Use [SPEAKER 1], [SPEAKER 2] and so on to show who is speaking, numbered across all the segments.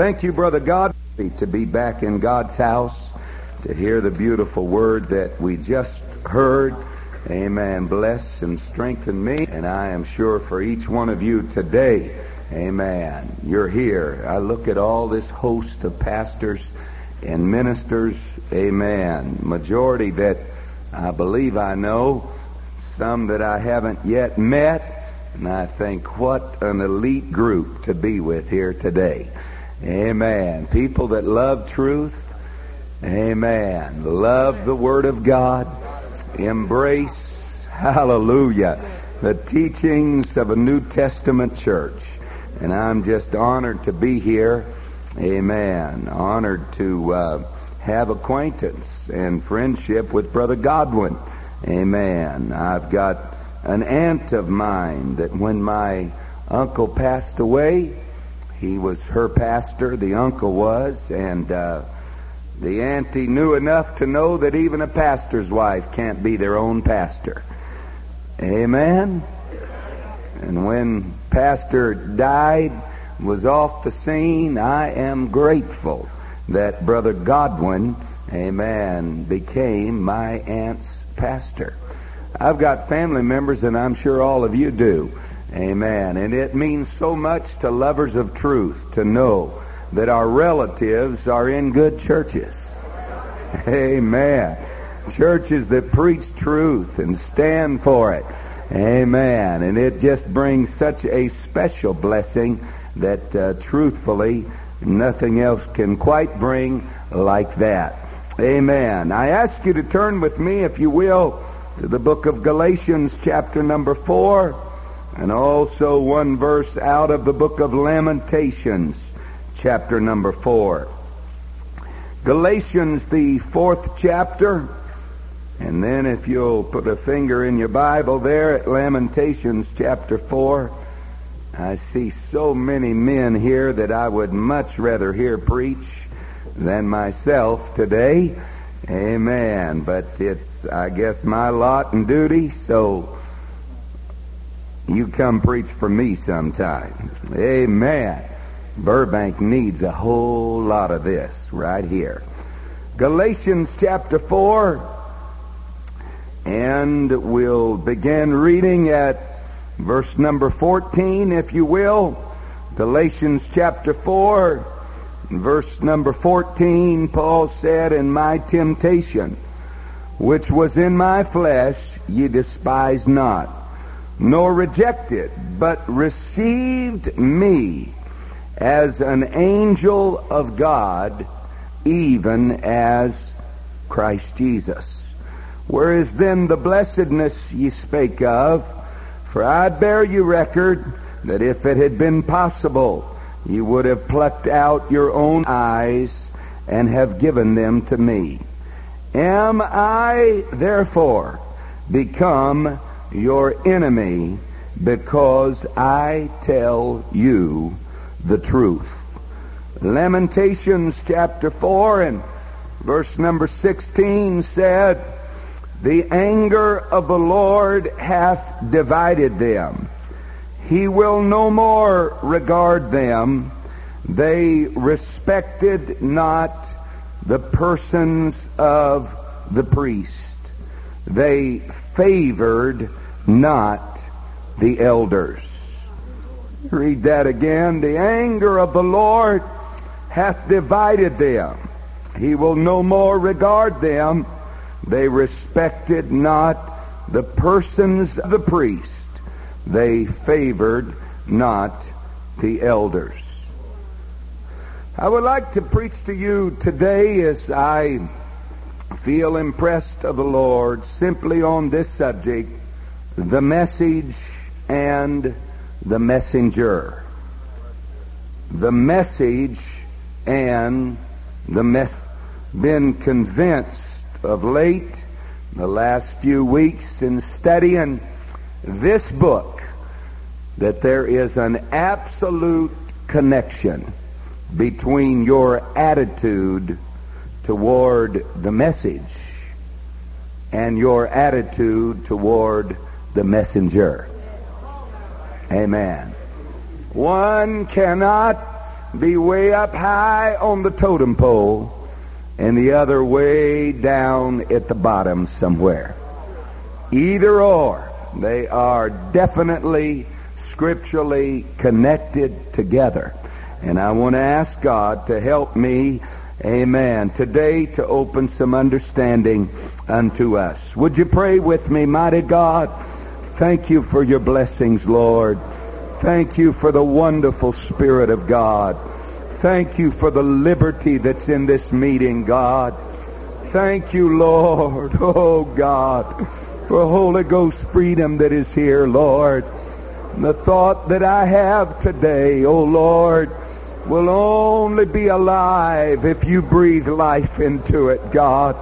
[SPEAKER 1] Thank you, Brother God, to be back in God's house, to hear the beautiful word that we just heard. Amen. Bless and strengthen me, and I am sure for each one of you today, amen, you're here. I look at all this host of pastors and ministers, amen, majority that I believe I know, some that I haven't yet met, and I think what an elite group to be with here today. Amen. People that love truth. Amen. Love the Word of God. Embrace, hallelujah, the teachings of a New Testament church. And I'm just honored to be here. Amen. Honored to uh, have acquaintance and friendship with Brother Godwin. Amen. I've got an aunt of mine that when my uncle passed away, he was her pastor, the uncle was, and uh, the auntie knew enough to know that even a pastor's wife can't be their own pastor. Amen? And when pastor died, was off the scene, I am grateful that Brother Godwin, amen, became my aunt's pastor. I've got family members, and I'm sure all of you do. Amen. And it means so much to lovers of truth to know that our relatives are in good churches. Amen. Churches that preach truth and stand for it. Amen. And it just brings such a special blessing that uh, truthfully nothing else can quite bring like that. Amen. I ask you to turn with me, if you will, to the book of Galatians, chapter number 4, and also one verse out of the book of Lamentations, chapter number 4. Galatians, the fourth chapter, and then if you'll put a finger in your Bible there at Lamentations, chapter 4. I see so many men here that I would much rather hear preach than myself today. Amen. But it's, I guess, my lot and duty, so you come preach for me sometime. Amen. Burbank needs a whole lot of this right here. Galatians chapter 4, and we'll begin reading at verse number 14, if you will. Galatians chapter 4 verse number 14, Paul said, In my temptation, which was in my flesh, ye despised not, nor rejected, but received me as an angel of God, even as Christ Jesus. Where is then the blessedness ye spake of? For I bear you record that if it had been possible, you would have plucked out your own eyes and have given them to me. Am I therefore become your enemy because I tell you the truth? Lamentations chapter 4 and verse number 16 said, The anger of the Lord hath divided them he will no more regard them. They respected not the persons of the priest. They favored not the elders. Read that again. The anger of the Lord hath divided them. He will no more regard them. They respected not the persons of the priest they favored not the elders. I would like to preach to you today as I feel impressed of the Lord simply on this subject the message and the messenger. The message and the mess. Been convinced of late, the last few weeks in studying this book that there is an absolute connection between your attitude toward the message and your attitude toward the messenger. Amen. One cannot be way up high on the totem pole and the other way down at the bottom somewhere. Either or. They are definitely scripturally connected together. And I want to ask God to help me, amen, today to open some understanding unto us. Would you pray with me, mighty God? Thank you for your blessings, Lord. Thank you for the wonderful Spirit of God. Thank you for the liberty that's in this meeting, God. Thank you, Lord. Oh, God for Holy Ghost freedom that is here, Lord. And the thought that I have today, oh Lord, will only be alive if you breathe life into it, God.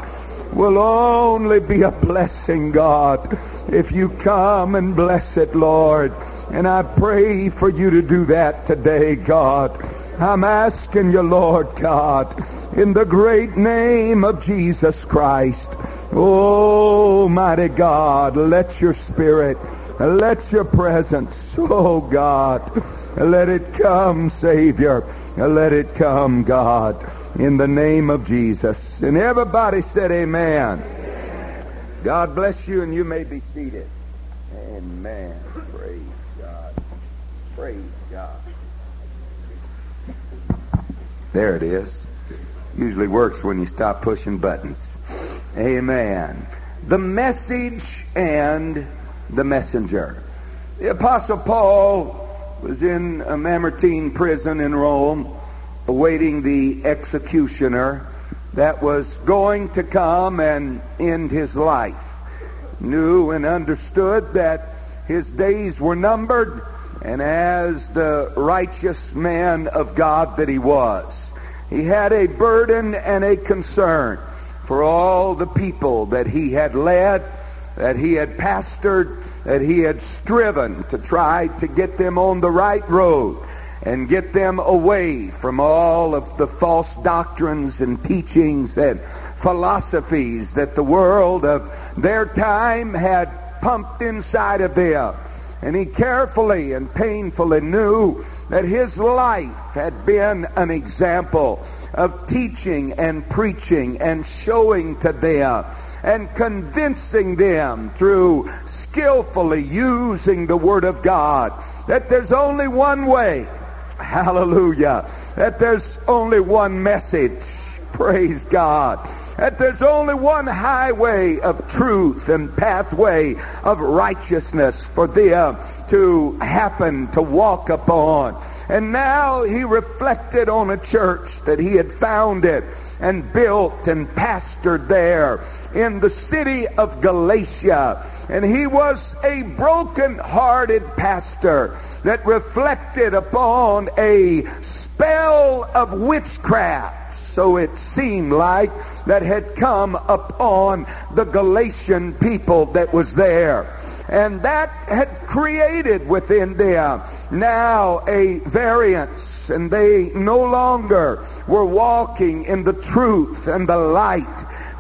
[SPEAKER 1] Will only be a blessing, God, if you come and bless it, Lord. And I pray for you to do that today, God. I'm asking you, Lord God, in the great name of Jesus Christ. Oh, mighty God, let your spirit, let your presence, oh God, let it come, Savior. Let it come, God, in the name of Jesus. And everybody said amen. amen. God bless you, and you may be seated. Amen. Praise God. Praise God. There it is. Usually works when you stop pushing buttons. Amen. The message and the messenger. The Apostle Paul was in a Mamertine prison in Rome awaiting the executioner that was going to come and end his life. Knew and understood that his days were numbered, and as the righteous man of God that he was, he had a burden and a concern for all the people that he had led, that he had pastored, that he had striven to try to get them on the right road and get them away from all of the false doctrines and teachings and philosophies that the world of their time had pumped inside of them. And he carefully and painfully knew that his life had been an example of teaching and preaching and showing to them and convincing them through skillfully using the Word of God that there's only one way. Hallelujah. That there's only one message. Praise God. That there's only one highway of truth and pathway of righteousness for them to happen to walk upon. And now he reflected on a church that he had founded and built and pastored there in the city of Galatia. And he was a broken-hearted pastor that reflected upon a spell of witchcraft. So it seemed like that had come upon the Galatian people that was there. And that had created within them now a variance, and they no longer were walking in the truth and the light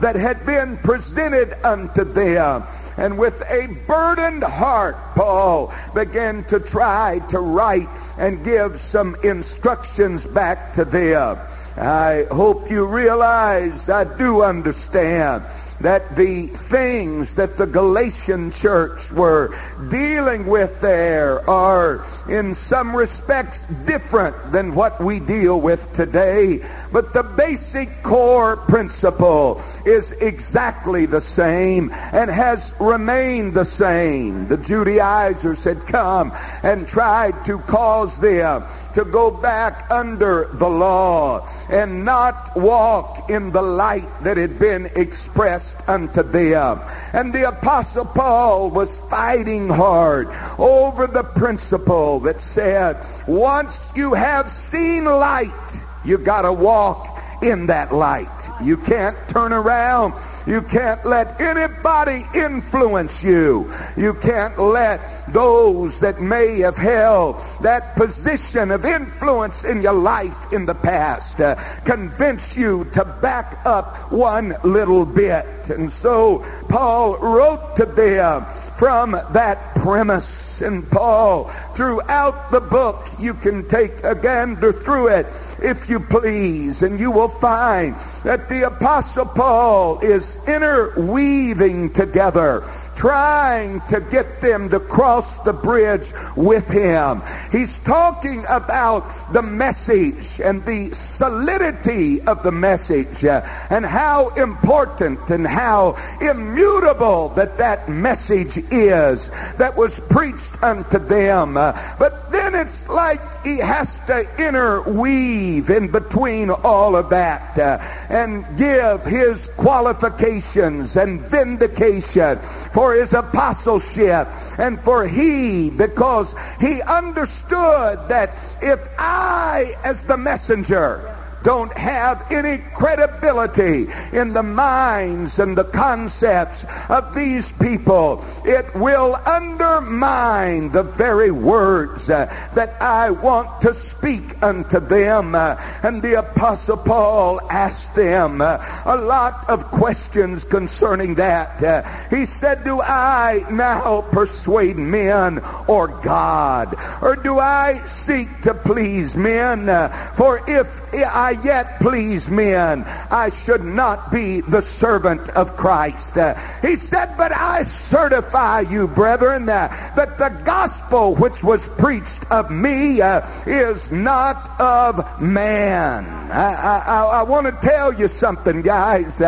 [SPEAKER 1] that had been presented unto them. And with a burdened heart, Paul began to try to write and give some instructions back to them. I hope you realize I do understand that the things that the Galatian church were dealing with there are in some respects different than what we deal with today. But the basic core principle is exactly the same and has remained the same. The Judaizers had come and tried to cause them to go back under the law and not walk in the light that had been expressed unto them. And the Apostle Paul was fighting hard over the principle that said, once you have seen light, you got to walk in that light. You can't turn around. You can't let anybody influence you. You can't let those that may have held that position of influence in your life in the past uh, convince you to back up one little bit. And so Paul wrote to them from that premise. And Paul, throughout the book, you can take a gander through it if you please, and you will find that the Apostle Paul is interweaving together trying to get them to cross the bridge with him. He's talking about the message and the solidity of the message uh, and how important and how immutable that that message is that was preached unto them. Uh, but then it's like he has to interweave in between all of that uh, and give his qualifications and vindication for for his apostleship and for he, because he understood that if I, as the messenger, don't have any credibility in the minds and the concepts of these people. It will undermine the very words uh, that I want to speak unto them. Uh, and the Apostle Paul asked them uh, a lot of questions concerning that. Uh, he said, Do I now persuade men or God? Or do I seek to please men? Uh, for if I I yet please men, I should not be the servant of Christ. Uh, he said, But I certify you, brethren, uh, that the gospel which was preached of me uh, is not of man. I, I, I want to tell you something, guys.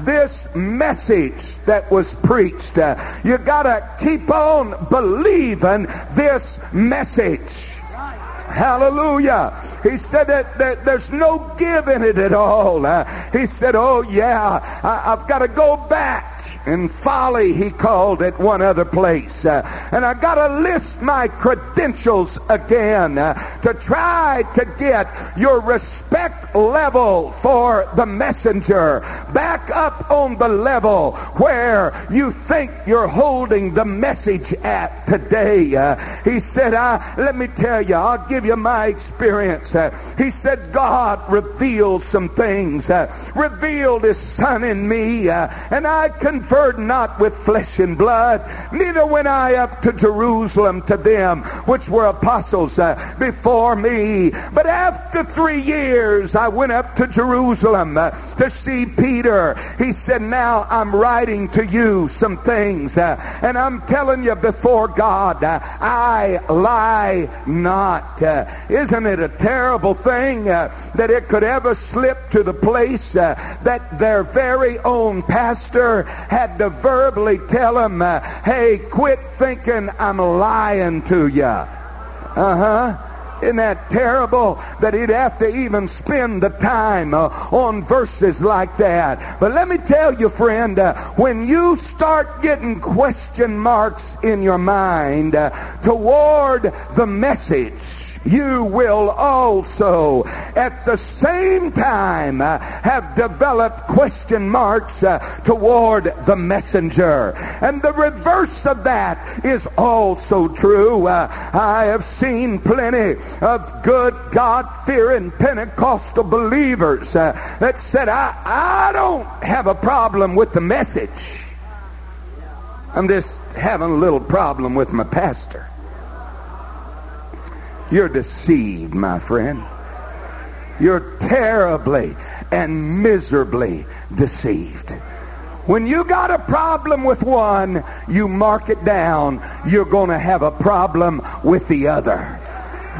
[SPEAKER 1] This message that was preached, you got to keep on believing this message. Hallelujah. He said that, that, there's no give in it at all. Uh, he said, Oh, yeah, I, I've got to go back and folly he called it one other place. Uh, and i got to list my credentials again uh, to try to get your respect level for the messenger. Back up on the level where you think you're holding the message at today. Uh, he said I, let me tell you i'll give you my experience. Uh, he said god revealed some things. Uh, revealed his son in me uh, and i can not with flesh and blood, neither went I up to Jerusalem to them which were apostles uh, before me. But after three years, I went up to Jerusalem uh, to see Peter. He said, Now I'm writing to you some things, uh, and I'm telling you before God, uh, I lie not. Uh, isn't it a terrible thing uh, that it could ever slip to the place that their very own pastor had to verbally tell him, uh, hey, quit thinking I'm lying to you. Uh huh. Isn't that terrible that he'd have to even spend the time uh, on verses like that? But let me tell you, friend, uh, when you start getting question marks in your mind uh, toward the message, you will also at the same time uh, have developed question marks uh, toward the messenger. And the reverse of that is also true. Uh, I have seen plenty of good God-fearing Pentecostal believers that said, I, I don't have a problem with the message. I'm just having a little problem with my pastor. You're deceived, my friend. You're terribly and miserably deceived. When you got a problem with one, you mark it down. You're going to have a problem with the other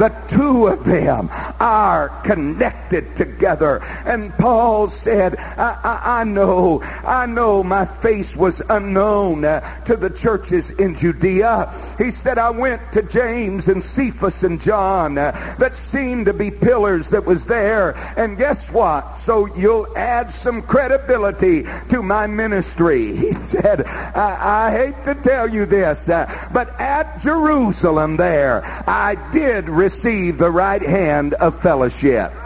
[SPEAKER 1] the two of them are connected together. And Paul said, I, I, I know, I know my face was unknown uh, to the churches in Judea. He said, I went to James and Cephas and John uh, that seemed to be pillars that was there. And guess what? So you'll add some credibility to my ministry. He said, I, I hate to tell you this, uh, but at Jerusalem there, I did receive receive the right hand of fellowship.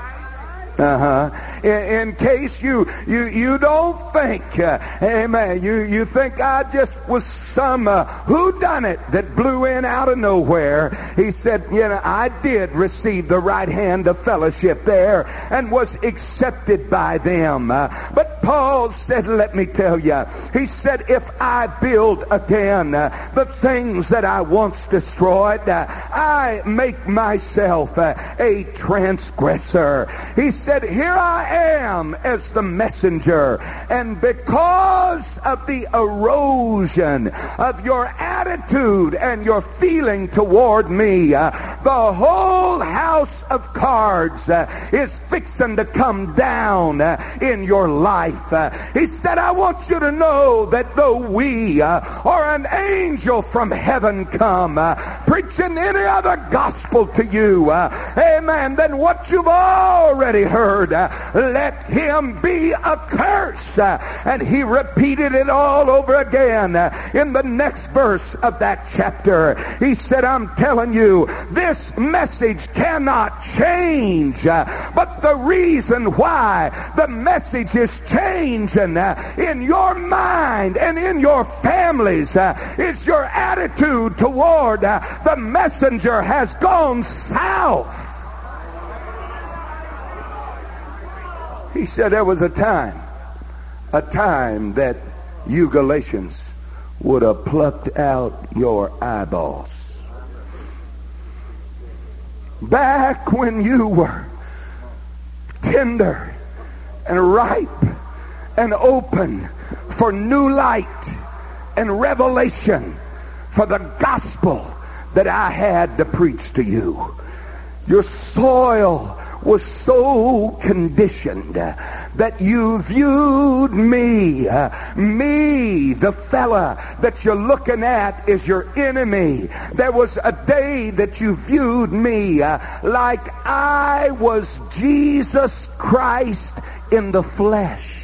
[SPEAKER 1] Uh-huh. In, in, case you you you don't think, uh, amen, you, you think I just was some uh, who done it that blew in out of nowhere. He said, you know, I did receive the right hand of fellowship there and was accepted by them. Uh, but Paul said, let me tell you, he said, if I build again uh, the things that I once destroyed, uh, I make myself uh, a transgressor. He said, Here I am as the messenger. And because of the erosion of your attitude and your feeling toward me, uh, the whole house of cards uh, is fixing to come down uh, in your life. Uh, he said, I want you to know that though we uh, or an angel from heaven come uh, preaching any other gospel to you, amen, than what you've already heard. Uh, let him be a curse. Uh, and he repeated it all over again uh, in the next verse of that chapter. He said, I'm telling you, this message cannot change. But the reason why the message is changing in your mind and in your families is your attitude toward the messenger has gone south. He said there was a time, a time that you Galatians would have plucked out your eyeballs. Back when you were tender and ripe and open for new light and revelation for the gospel that I had to preach to you. Your soil was so conditioned that you viewed me, uh, me, the fella that you're looking at is your enemy. There was a day that you viewed me uh, like I was Jesus Christ in the flesh.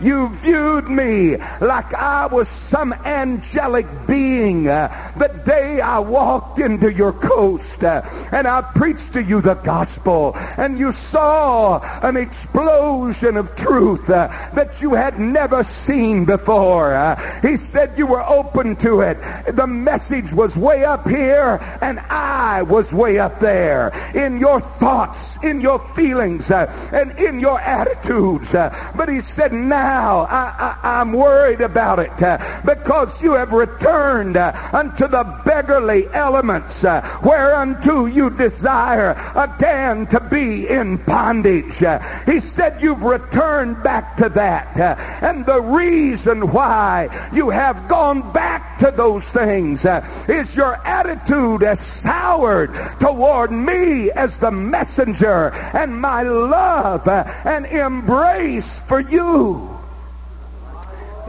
[SPEAKER 1] You viewed me like I was some angelic being uh, the day I walked into your coast uh, and I preached to you the gospel and you saw an explosion of truth uh, that you had never seen before. He said you were open to it. The message was way up here and I was way up there in your thoughts, in your feelings, and in your attitudes. But he said, now now I, am worried about it uh, because you have returned uh, unto the beggarly elements uh, whereunto you desire again to be in bondage. He said you've returned back to that. And the reason why you have gone back to those things is your attitude has soured toward me as the messenger and my love and embrace for you.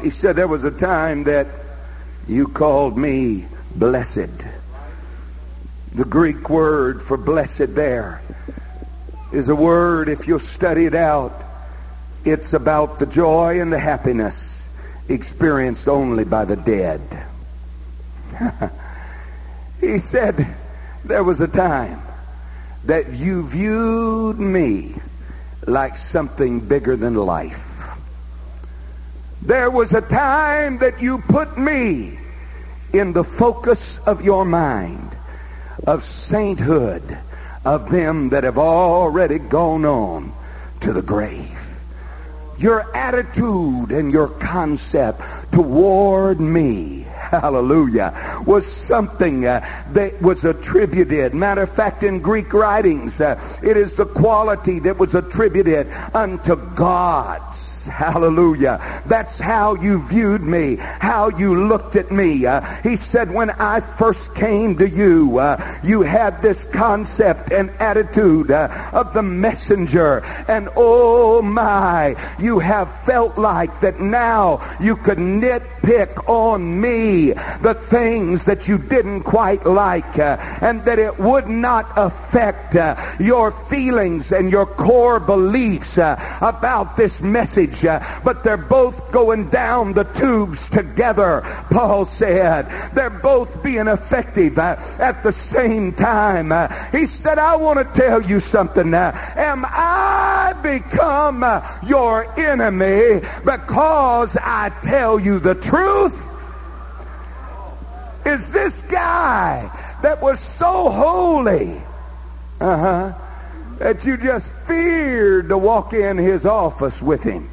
[SPEAKER 1] He said there was a time that you called me blessed. The Greek word for blessed there is a word, if you'll study it out, it's about the joy and the happiness experienced only by the dead. he said there was a time that you viewed me like something bigger than life. There was a time that you put me in the focus of your mind of sainthood of them that have already gone on to the grave. Your attitude and your concept toward me hallelujah, was something uh, that was attributed. Matter of fact, in Greek writings, uh, it is the quality that was attributed unto gods. Hallelujah. That's how you viewed me, how you looked at me. Uh, he said, when I first came to you, uh, you had this concept and attitude uh, of the messenger. And oh my, you have felt like that now you could nitpick on me the things that you didn't quite like uh, and that it would not affect uh, your feelings and your core beliefs uh, about this message uh, but they're both going down the tubes together, Paul said. They're both being effective uh, at the same time. Uh, he said, I want to tell you something. Uh, am I become uh, your enemy because I tell you the truth? Is this guy that was so holy, uh-huh, that you just feared to walk in his office with him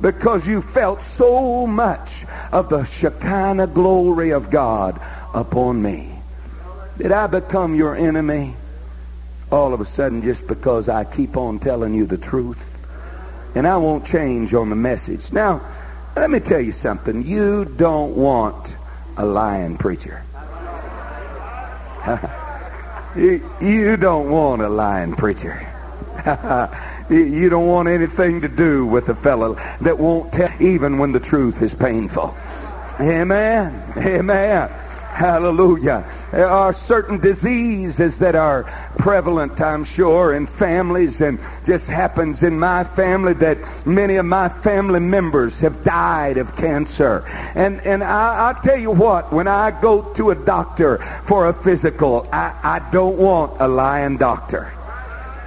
[SPEAKER 1] because you felt so much of the Shekinah glory of God upon me. Did I become your enemy all of a sudden just because I keep on telling you the truth? And I won't change on the message. Now, let me tell you something. You don't want a lying preacher. you, don't want a lying preacher. you don't want anything to do with a fellow that won't tell even when the truth is painful. Amen. Amen. Hallelujah. There are certain diseases that are prevalent, I'm sure, in families, and just happens in my family that many of my family members have died of cancer. And and I, I tell you what, when I go to a doctor for a physical, I, I don't want a lying doctor.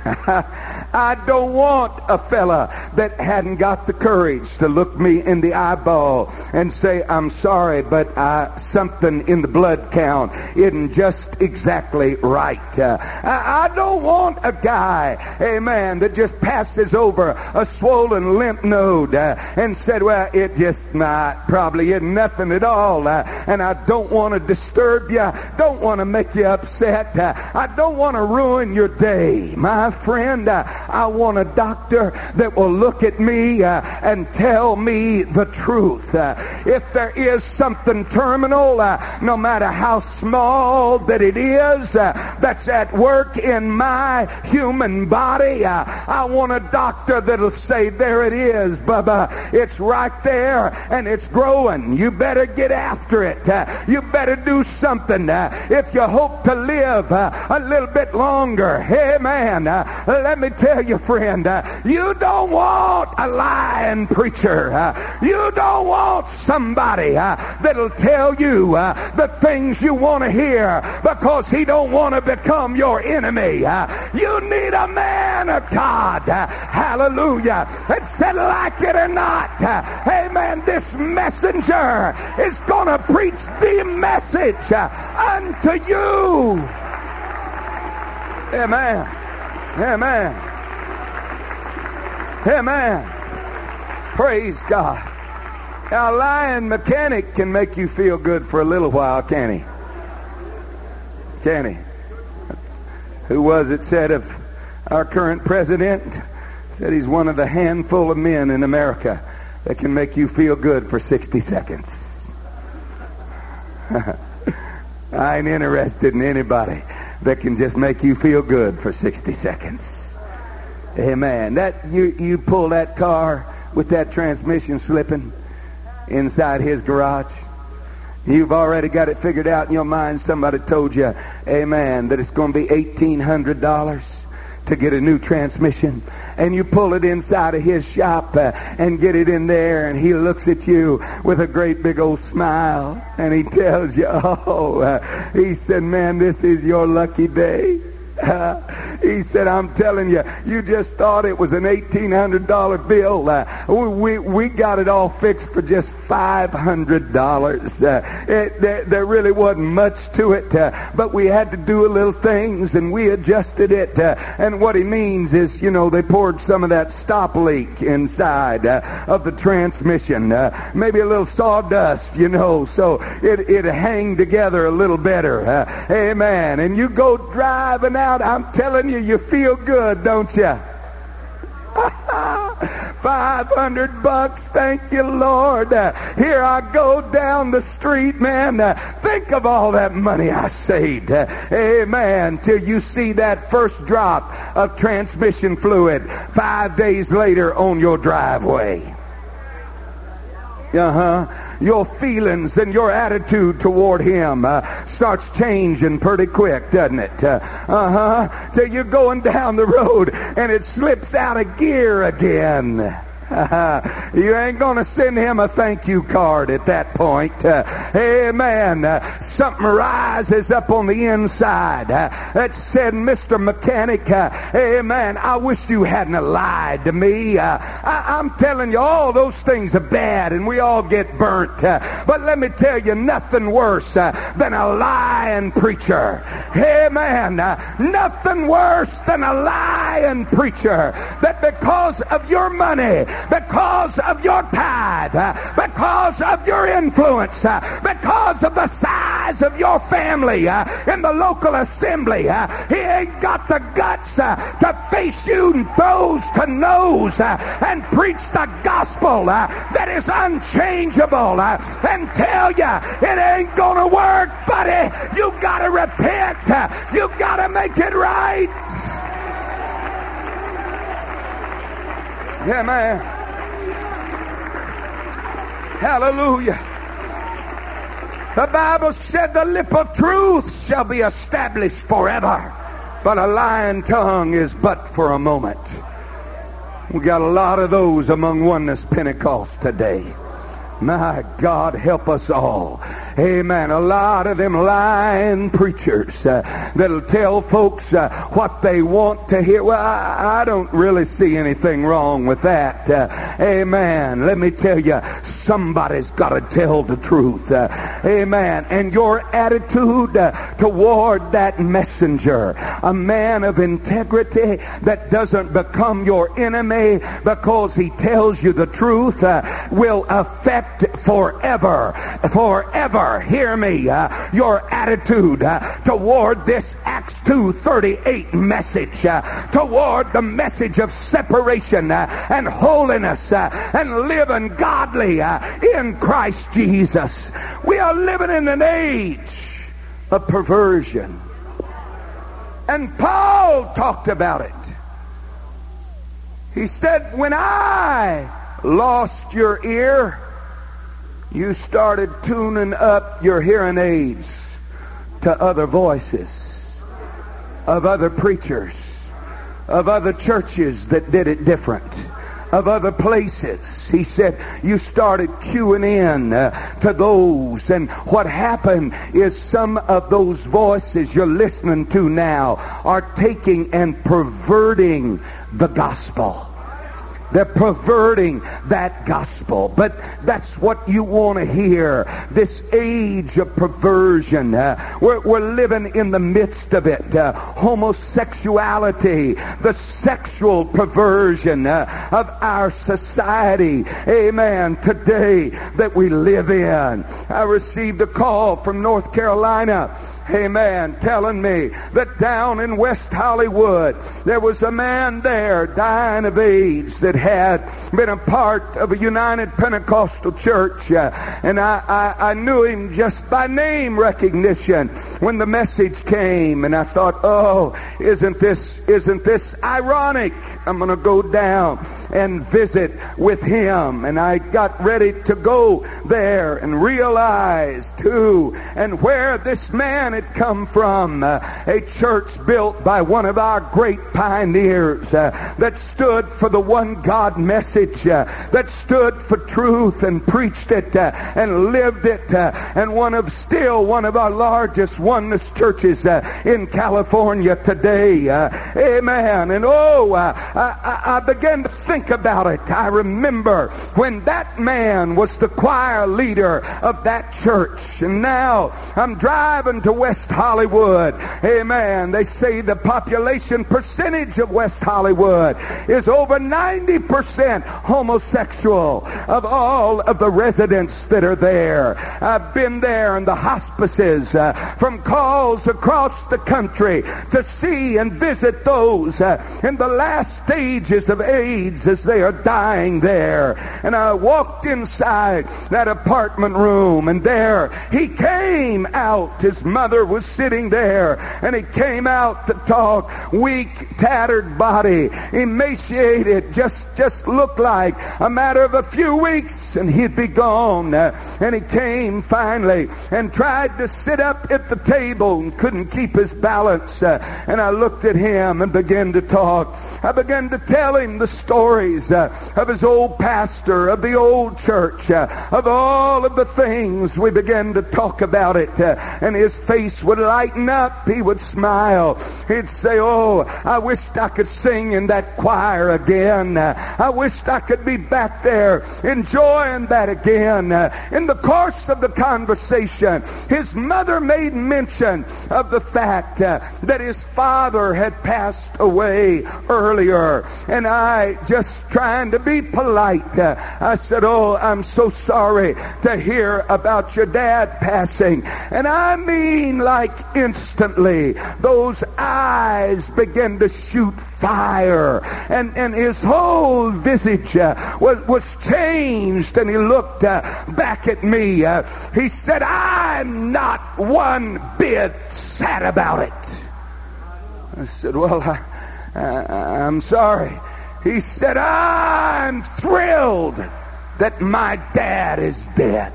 [SPEAKER 1] I don't want a fella that hadn't got the courage to look me in the eyeball and say, I'm sorry, but uh, something in the blood count isn't just exactly right. Uh, I, don't want a guy, amen, that just passes over a swollen lymph node uh, and said, well, it just not, probably isn't nothing at all. Uh, and I don't want to disturb you. Don't want to make you upset. Uh, I don't want to ruin your day. My friend, uh, I want a doctor that will look at me uh, and tell me the truth. Uh, if there is something terminal, uh, no matter how small that it is, uh, that's at work in my human body, uh, I want a doctor that'll say, There it is, Bubba. It's right there and it's growing. You better get after it. you better do something. if you hope to live a little bit longer, hey man, let me tell you, friend, uh, you don't want a lying preacher. Uh, you don't want somebody uh, that'll tell you uh, the things you want to hear because he don't want to become your enemy. Uh, you need a man of God. Uh, hallelujah. That said, like it or not, amen, this messenger is going to preach the message unto you. Amen. Amen. Amen. Praise God. Now, a lying mechanic can make you feel good for a little while, can he? Can he? Who was it said of our current president? Said he's one of the handful of men in America that can make you feel good for 60 seconds. I ain't interested in anybody that can just make you feel good for 60 seconds. Amen. That you you pull that car with that transmission slipping inside his garage. You've already got it figured out in your mind. Somebody told you, amen, that it's going to be $1,800 to get a new transmission. And you pull it inside of his shop uh, and get it in there and he looks at you with a great big old smile and he tells you oh uh, he said man this is your lucky day he said, I'm telling you, you just thought it was an $1,800 bill. Uh, we, we got it all fixed for just $500. Uh, it, there, there, really wasn't much to it, uh, but we had to do a little things and we adjusted it. Uh, and what he means is, you know, they poured some of that stop leak inside uh, of the transmission. Uh, maybe a little sawdust, you know, so it, it hang together a little better. amen. And you go driving out out, I'm telling you, you feel good, don't you? 500 bucks. Thank you, Lord. Uh, here I go down the street, man. Uh, think of all that money I saved. Uh, amen. Till you see that first drop of transmission fluid five days later on your driveway. Uh-huh. Your feelings and your attitude toward him uh, starts changing pretty quick, doesn't it? Uh, uh-huh. Till you're going down the road and it slips out of gear again. you ain't going to send him a thank you card at that point. Uh, amen. Uh, something rises up on the inside uh, that said, Mr. Mechanic, uh, amen, I wish you hadn't lied to me. Uh, I, am telling you, all those things are bad and we all get burnt. Uh, but let me tell you, nothing worse than a lying preacher. Amen. nothing worse than a lying preacher that because of your money, because of your tithe, because of your influence, because of the size of your family uh, in the local assembly. Uh, he ain't got the guts uh, to face you nose to nose and preach the gospel that is unchangeable and tell you it ain't gonna work, buddy. You gotta repent. You gotta make it right. Yeah, man. Hallelujah. The Bible said the lip of truth shall be established forever, but a lying tongue is but for a moment. We got a lot of those among Oneness Pentecost today. My God, help us all. Amen. A lot of them lying preachers uh, that'll tell folks uh, what they want to hear. Well, I, I, don't really see anything wrong with that. Uh, amen. Let me tell you, somebody's got to tell the truth. Uh, amen. And your attitude uh, toward that messenger, a man of integrity that doesn't become your enemy because he tells you the truth, uh, will affect forever. Forever hear me, uh, your attitude uh, toward this Acts 2.38 message, uh, toward the message of separation uh, and holiness uh, and living godly uh, in Christ Jesus. We are living in an age of perversion. And Paul talked about it. He said, when I lost your ear, you started tuning up your hearing aids to other voices of other preachers, of other churches that did it different of other places. He said, you started queuing in uh, to those. And what happened is some of those voices you're listening to now are taking and perverting the gospel. They're perverting that gospel. But that's what you want to hear. This age of perversion. Uh, we're, we're, living in the midst of it. Uh, homosexuality, the sexual perversion uh, of our society. Amen. Today that we live in. I received a call from North Carolina amen, telling me that down in West Hollywood there was a man there dying of AIDS that had been a part of a United Pentecostal church. Uh, and I, I, I knew him just by name recognition when the message came. And I thought, oh, isn't this, isn't this ironic? I'm going to go down and visit with him. And I got ready to go there and realize too and where this man had come from. Uh, a church built by one of our great pioneers uh, that stood for the one God message, uh, that stood for truth and preached it and lived it. And one of still one of our largest oneness churches in California today. amen. And oh, I, I began to think about it. I remember when that man was the choir leader of that church. And now I'm driving to West Hollywood. Amen. They say the population percentage of West Hollywood is over 90% homosexual of all of the residents that are there. I've been there in the hospices uh, from calls across the country to see and visit those uh, in the last stages of AIDS as they are dying there. And I walked inside that apartment room and there he came out, his mother mother was sitting there, and he came out to talk. Weak, tattered body, emaciated, just just looked like a matter of a few weeks, and he'd be gone. Uh, and he came finally and tried to sit up at the table and couldn't keep his balance. Uh, and I looked at him and began to talk. I began to tell him the stories uh, of his old pastor, of the old church, of all of the things. We began to talk about it, and his face would lighten up. He would smile. He'd say, Oh, I wished I could sing in that choir again. I wished I could be back there enjoying that again. In the course of the conversation, his mother made mention of the fact that his father had passed away earlier. And I, just trying to be polite, I said, Oh, I'm so sorry to hear about your dad passing. And I mean, like instantly, those eyes began to shoot fire and, and his whole visage uh, was, was changed and he looked uh, back at me. Uh, he said, I'm not one bit sad about it. I said, well, I, I, I'm sorry. He said, I'm thrilled that my dad is dead.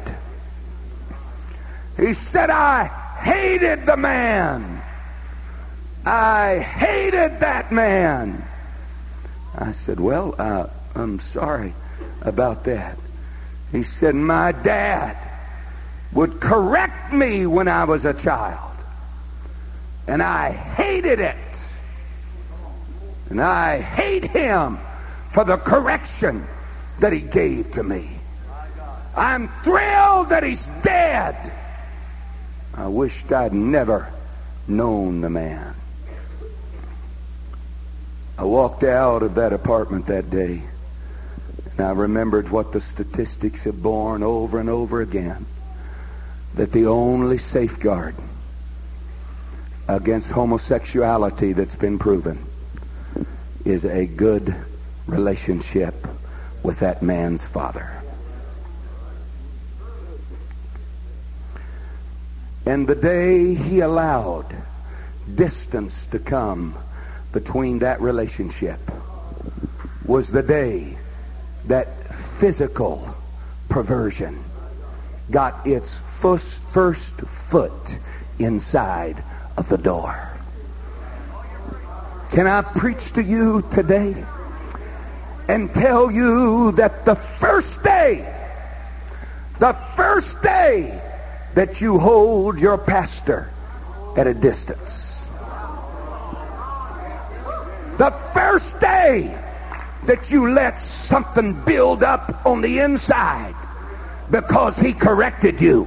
[SPEAKER 1] He said, I hated the man. I hated that man. I said, Well, uh, I'm sorry about that. He said, My dad would correct me when I was a child. And I hated it. And I hate him for the correction that he gave to me. I'm thrilled that he's dead. I wished I'd never known the man. I walked out of that apartment that day, and I remembered what the statistics have borne over and over again that the only safeguard against homosexuality that's been proven is a good relationship with that man's father. And the day he allowed distance to come between that relationship was the day that physical perversion got its first, first foot inside of the door. Can I preach to you today and tell you that the first day, the first day that you hold your pastor at a distance, the first day that you let something build up on the inside because he corrected you,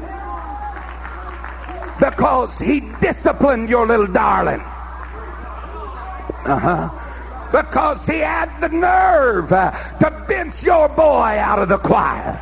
[SPEAKER 1] because he disciplined your little darling. Uh huh. Because he had the nerve uh, to bench your boy out of the choir.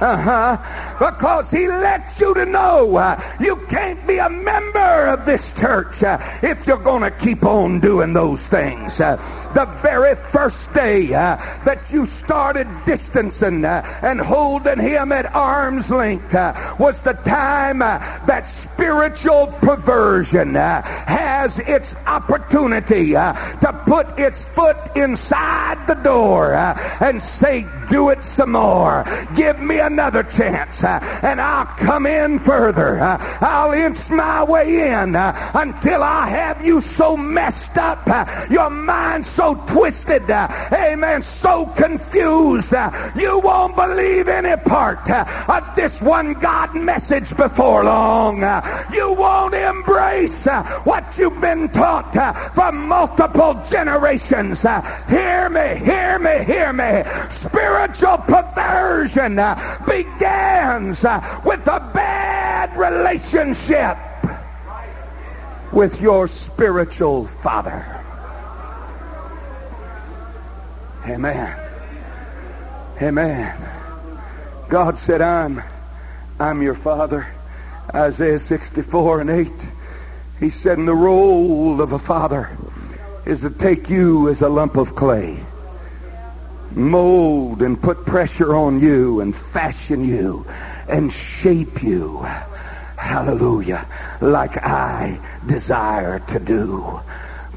[SPEAKER 1] Uh huh. Because he lets you to know uh, you can't be a member of this church uh, if you're going to keep on doing those things. Uh, the very first day uh, that you started distancing uh, and holding him at arm's length uh, was the time that spiritual perversion has its opportunity to put its foot inside the door and say, Do it some more. Give me another chance uh, and I'll come in further. Uh, I'll inch my way in uh, until I have you so messed up, your mind so twisted, amen, so confused, you won't believe any part of this one God message before long. You won't embrace what you've been taught from multiple generations. Hear me, hear me, hear me. Spiritual perversion begins with a bad relationship with your spiritual father. Amen. Amen. God said, I'm, I'm your father. Isaiah 64 and 8. He said, and the role of a father is to take you as a lump of clay mold and put pressure on you and fashion you and shape you hallelujah, like I desire to do.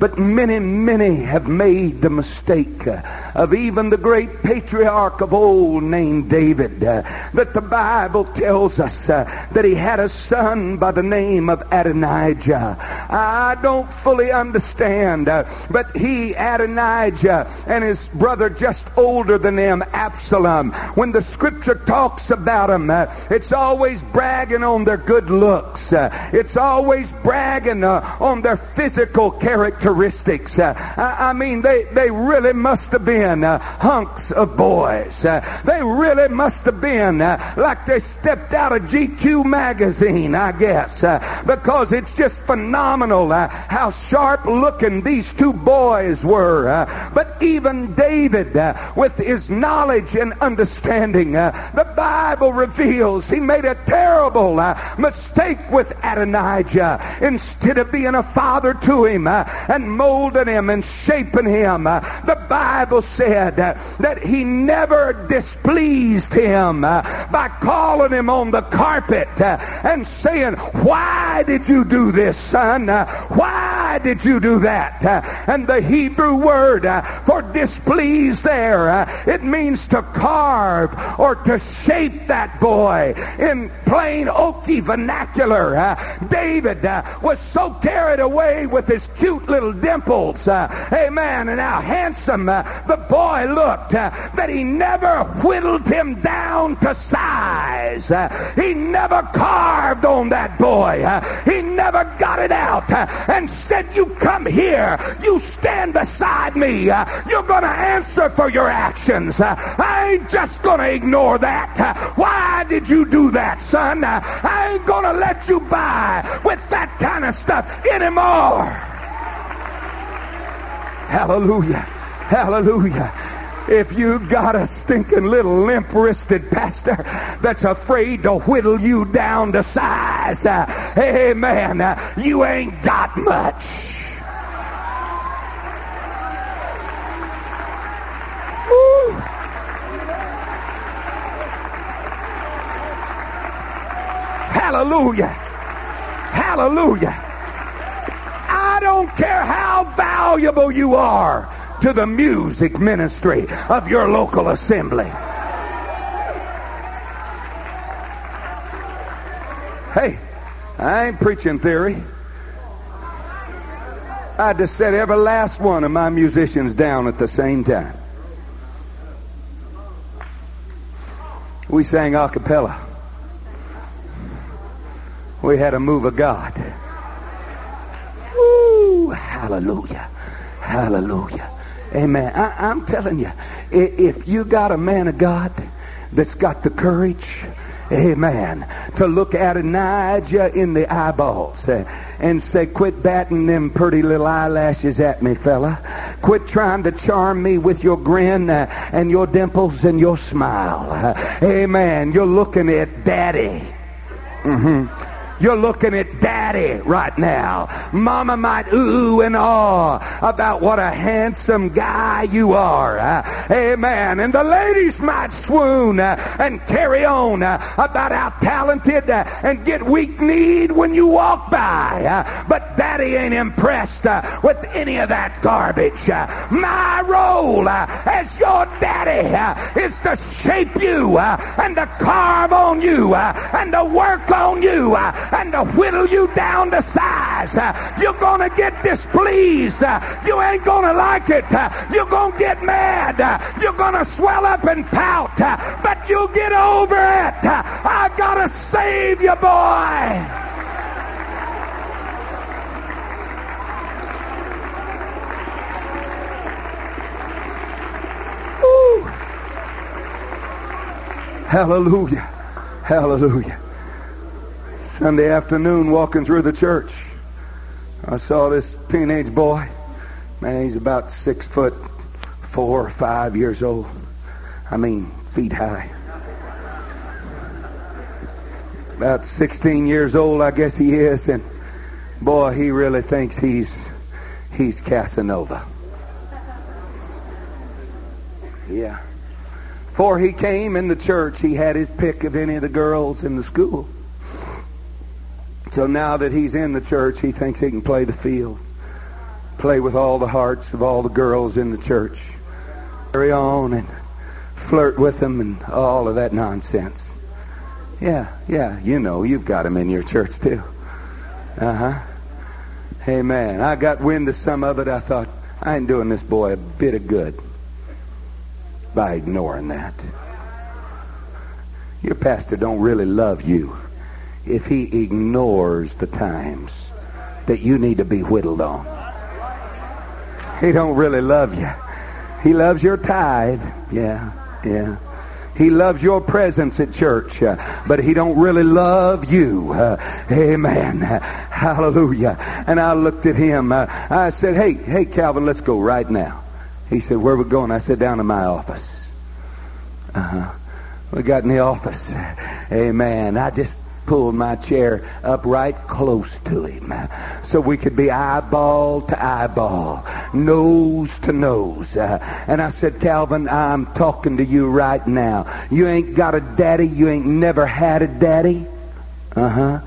[SPEAKER 1] But many, many have made the mistake uh, of even the great patriarch of old named David, uh, that the Bible tells us uh, that he had a son by the name of Adonijah. I don't fully understand, but he, Adonijah, and his brother just older than him, Absalom, when the scripture talks about them, it's always bragging on their good looks. It's always bragging on their physical character characteristics. Uh, I, mean, they, they really must have been uh, hunks of boys. Uh, they really must have been uh, like they stepped out of GQ magazine, I guess, uh, because it's just phenomenal uh, how sharp looking these two boys were. but even David, with his knowledge and understanding, the Bible reveals he made a terrible mistake with Adonijah. Instead of being a father to him and molding him and shaping him. The Bible said that he never displeased him by calling him on the carpet and saying, Why did you do this, son? Why did you do that? And the Hebrew word for displeased there, it means to carve or to shape that boy in plain Okie vernacular. David was so carried away with his cute little little dimples. Uh, amen. And how handsome uh, the boy looked uh, that he never whittled him down to size. Uh, he never carved on that boy. Uh, he never got it out uh, and said, You come here. You stand beside me. you're going to answer for your actions. I ain't just going to ignore that. why did you do that, son? I ain't going to let you by with that kind of stuff anymore. Hallelujah. Hallelujah. If you got a stinking little limp wristed pastor that's afraid to whittle you down to size, uh, man, uh, you ain't got much. Hallelujah. Hallelujah I don't care how valuable you are to the music ministry of your local assembly. Hey, I ain't preaching theory. I just set every last one of my musicians down at the same time. We sang a cappella. We had a move of God. Hallelujah. Hallelujah. Amen. I, am telling you, if you got a man of God that's got the courage, amen, to look at Adonijah in the eyeballs and say, quit batting them pretty little eyelashes at me, fella. Quit trying to charm me with your grin uh, and your dimples and your smile. Amen. You're looking at daddy. Mm-hmm. You're looking at daddy right now. Mama might ooh and ah about what a handsome guy you are. Uh, amen. And the ladies might swoon uh, and carry on uh, about how talented uh, and get weak kneed when you walk by. Uh, but daddy ain't impressed uh, with any of that garbage. my role as your daddy is to shape you and to carve on you and to work on you and to whittle you down to size. Uh, you're going to get displeased. Uh, you ain't going to like it. Uh, you're going to get mad. You're going to swell up and pout. But you'll get over it. I got to save you, boy. Hallelujah. Hallelujah. Sunday afternoon walking through the church. I saw this teenage boy. Man, he's about six foot four or five years old. I mean, feet high. About 16 years old, I guess he is. And boy, he really thinks he's he's Casanova. Yeah. Before he came in the church, he had his pick of any of the girls in the school. So now that he's in the church, he thinks he can play the field, play with all the hearts of all the girls in the church, carry on and flirt with them and all of that nonsense. Yeah, yeah, you know, you've got them in your church too. Uh huh. Hey, man, I got wind of some of it. I thought, I ain't doing this boy a bit of good by ignoring that. Your pastor don't really love you if he ignores the times that you need to be whittled on. He don't really love you. He loves your tithe. Yeah, yeah. He loves your presence at church, uh, but he don't really love you. Uh, amen. Hallelujah. And I looked at him. Uh, I said, "Hey, hey, Calvin, let's go right now." He said, "Where we going?" I said, "Down to my office." Uh huh. We got in the office. Amen. I just pulled my chair up right close to him so we could be eyeball to eyeball, nose to nose. Uh, and I said, Calvin, I'm talking to you right now. You ain't got a daddy. You ain't never had a daddy. Uh huh.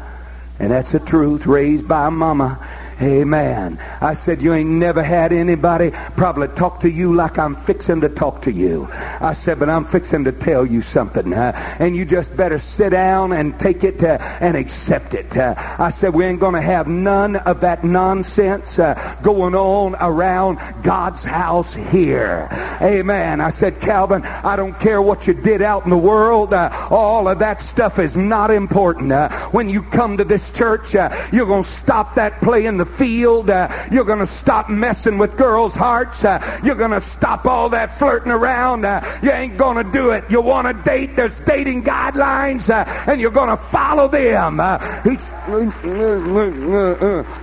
[SPEAKER 1] And that's the truth, raised by mama. Amen. I said, You ain't never had anybody probably talk to you like I'm fixing to talk to you. I said, But I'm fixing to tell you something. Uh, and you just better sit down and take it uh, and accept it. Uh, I said, We ain't going to have none of that nonsense uh, going on around God's house here. Amen. I said, Calvin, I don't care what you did out in the world. Uh, all of that stuff is not important. Uh, when you come to this church, you're going to stop that playing the the field. Uh, you're going to stop messing with girls' hearts. Uh, you're going to stop all that flirting around. Uh, you ain't going to do it. You want to date, there's dating guidelines, uh, and you're going to follow them. Uh, he's,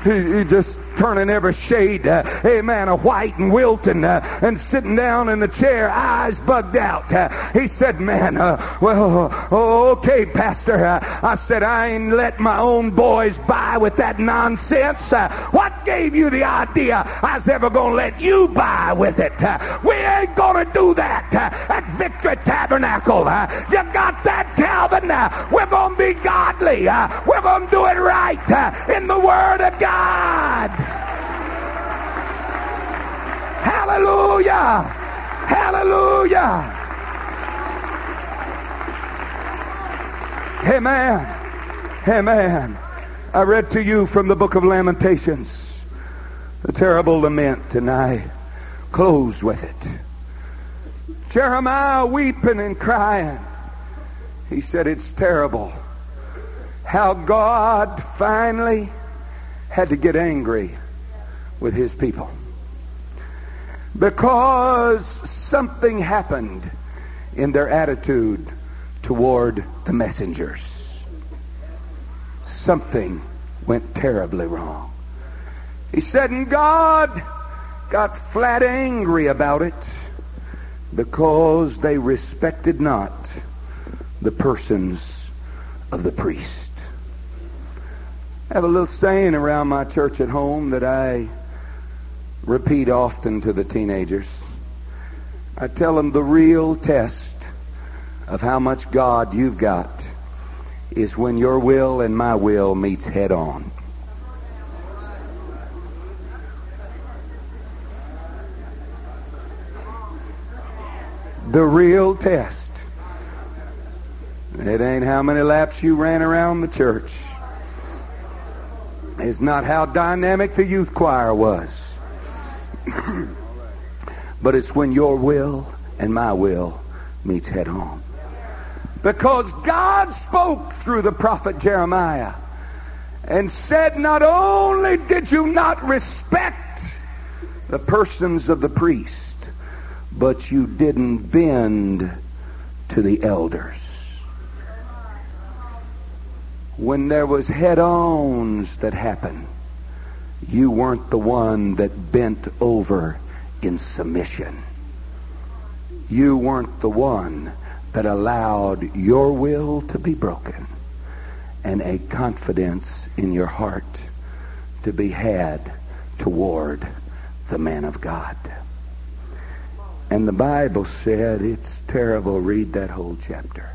[SPEAKER 1] he, he just turning every shade, uh, amen, of white and wilting uh, and sitting down in the chair, eyes bugged out. Uh, he said, man, uh, well, okay, Pastor. Uh, I said, I ain't let my own boys buy with that nonsense. Uh, what gave you the idea I was ever going to let you buy with it? we ain't going to do that at Victory Tabernacle. you got that, Calvin? we're going to be godly. we're going to do it right in the Word of God. Hallelujah! Hallelujah! Amen. Amen. I read to you from the book of Lamentations, the terrible lament, and I close with it. Jeremiah weeping and crying. He said, It's terrible how God finally had to get angry with his people because something happened in their attitude toward the messengers. Something went terribly wrong. He said, and God got flat angry about it because they respected not the persons of the priest. I have a little saying around my church at home that I repeat often to the teenagers. I tell them the real test of how much God you've got is when your will and my will meets head on. The real test. It ain't how many laps you ran around the church. It's not how dynamic the youth choir was. But it's when your will and my will meets head on. Because God spoke through the prophet Jeremiah and said, Not only did you not respect the persons of the priest, but you didn't bend to the elders when there was head-ons that happened, you weren't the one that bent over in submission. You weren't the one that allowed your will to be broken and a confidence in your heart to be had toward the man of God. And the Bible said, it's terrible. Read that whole chapter.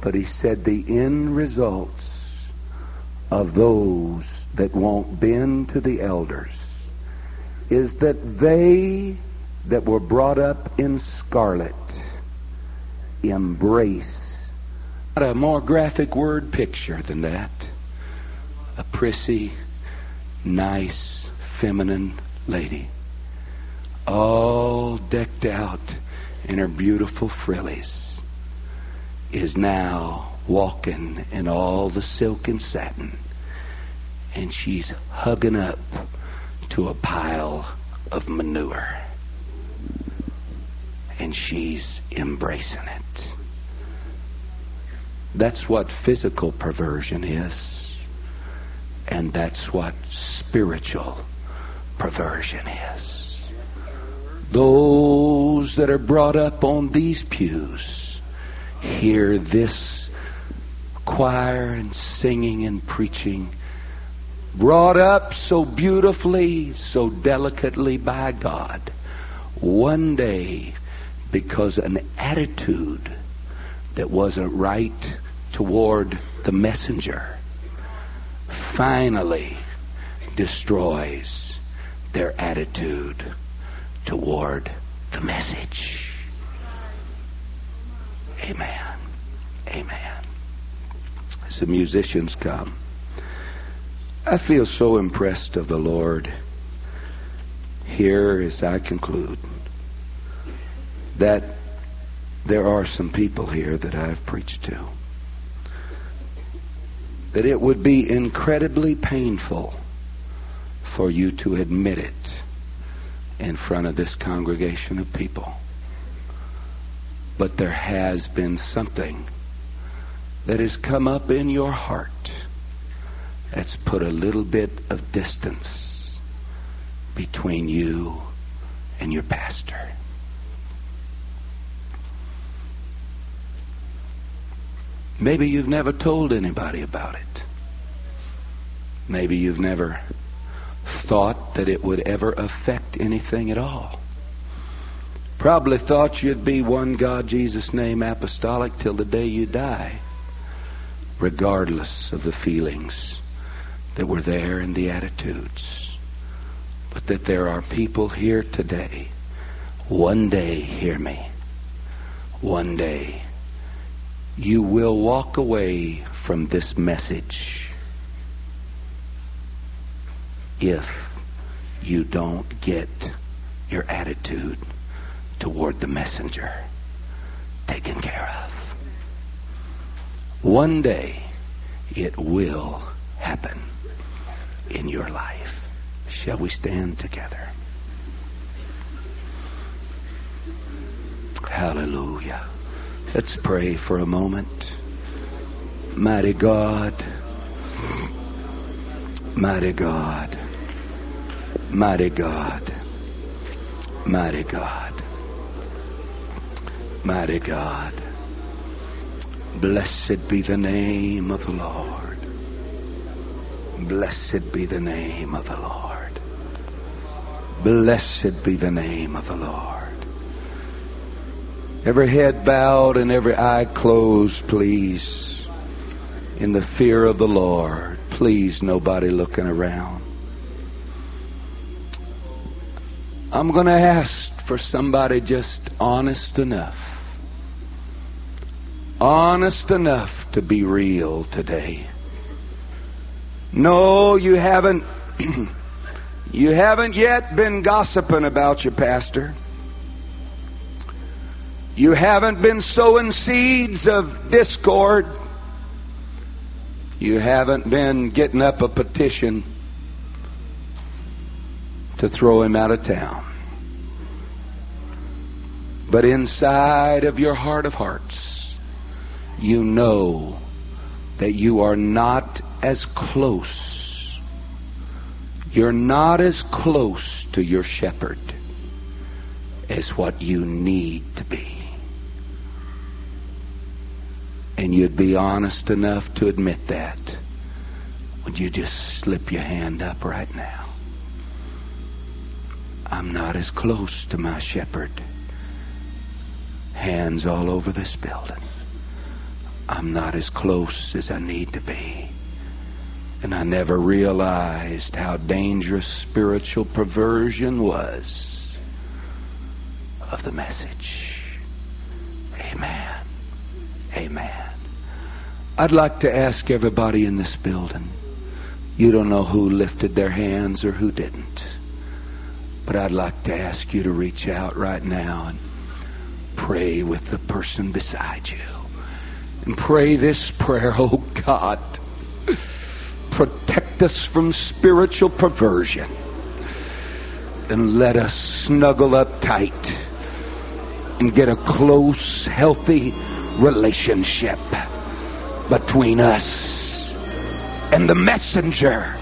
[SPEAKER 1] But he said the end results of those that won't bend to the elders is that they that were brought up in scarlet embrace. Not a more graphic word picture than that. A prissy, nice, feminine lady, all decked out in her beautiful frillies, is now walking in all the silk and satin, and she's hugging up to a pile of manure. And she's embracing it. That's what physical perversion is. And that's what spiritual perversion is. Those that are brought up on these pews hear this choir and singing and preaching brought up so beautifully, so delicately by God, one day, because an attitude that wasn't right toward the messenger finally destroys their attitude toward the message. Amen. Amen. As the musicians come, I feel so impressed of the Lord here as I conclude that there are some people here that I've preached to. That it would be incredibly painful for you to admit it in front of this congregation of people. But there has been something that has come up in your heart that's put a little bit of distance between you and your pastor. Maybe you've never told anybody about it. Maybe you've never thought that it would ever affect anything at all. Probably thought you'd be one God, Jesus name apostolic till the day you die, regardless of the feelings that were there in the attitudes. But that there are people here today. One day, hear me. One day, you will walk away from this message if you don't get your attitude toward the messenger taken care of. One day, it will happen in your life. Shall we stand together? Hallelujah. Let's pray for a moment. Mighty God, mighty God, mighty God, mighty God, mighty God. Blessed be the name of the Lord. Blessed be the name of the Lord. Blessed be the name of the Lord. Every head bowed and every eye closed, please. In the fear of the Lord. Please, nobody looking around. I'm going to ask for somebody just honest enough. Honest enough to be real today. No, you haven't. you haven't yet been gossiping about your pastor. You haven't been sowing seeds of discord. You haven't been getting up a petition to throw him out of town. But inside of your heart of hearts, you know that you are not as close. You're not as close to your shepherd as what you need to be. And you'd be honest enough to admit that. Would you just slip your hand up right now? I'm not as close to my shepherd. Hands all over this building. I'm not as close as I need to be. And I never realized how dangerous spiritual perversion was of the message. Amen. Amen. I'd like to ask everybody in this building. You don't know who lifted their hands or who didn't. But I'd like to ask you to reach out right now and pray with the person beside you. And pray this prayer, oh God, protect us from spiritual perversion. And let us snuggle up tight and get a close, healthy relationship between us and the messenger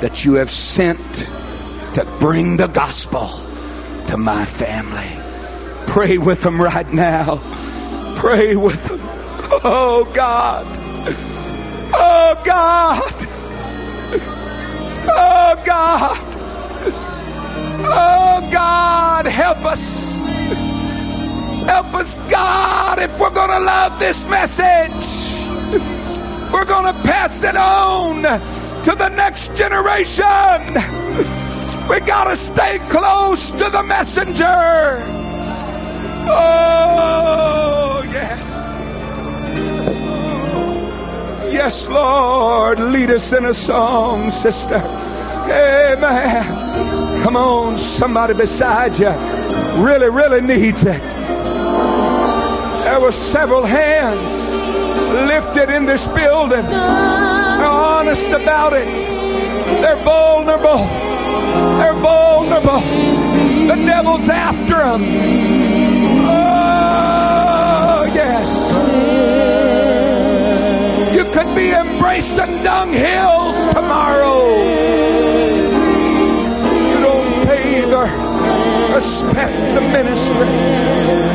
[SPEAKER 1] that you have sent to bring the gospel to my family. Pray with them right now. Pray with them. Oh God. Oh God. Oh God. Oh God, help us. Help us, God, if we're going to love this message. We're going to pass it on to the next generation. We got to stay close to the messenger. Oh, yes. Yes, Lord. Lead us in a song, sister. Amen. Come on, somebody beside you really, really needs it. There were several hands lifted in this building. They're honest about it. They're vulnerable. They're vulnerable. The devil's after them. Oh, yes. Could be embracing dung hills tomorrow. You don't favor, respect the ministry.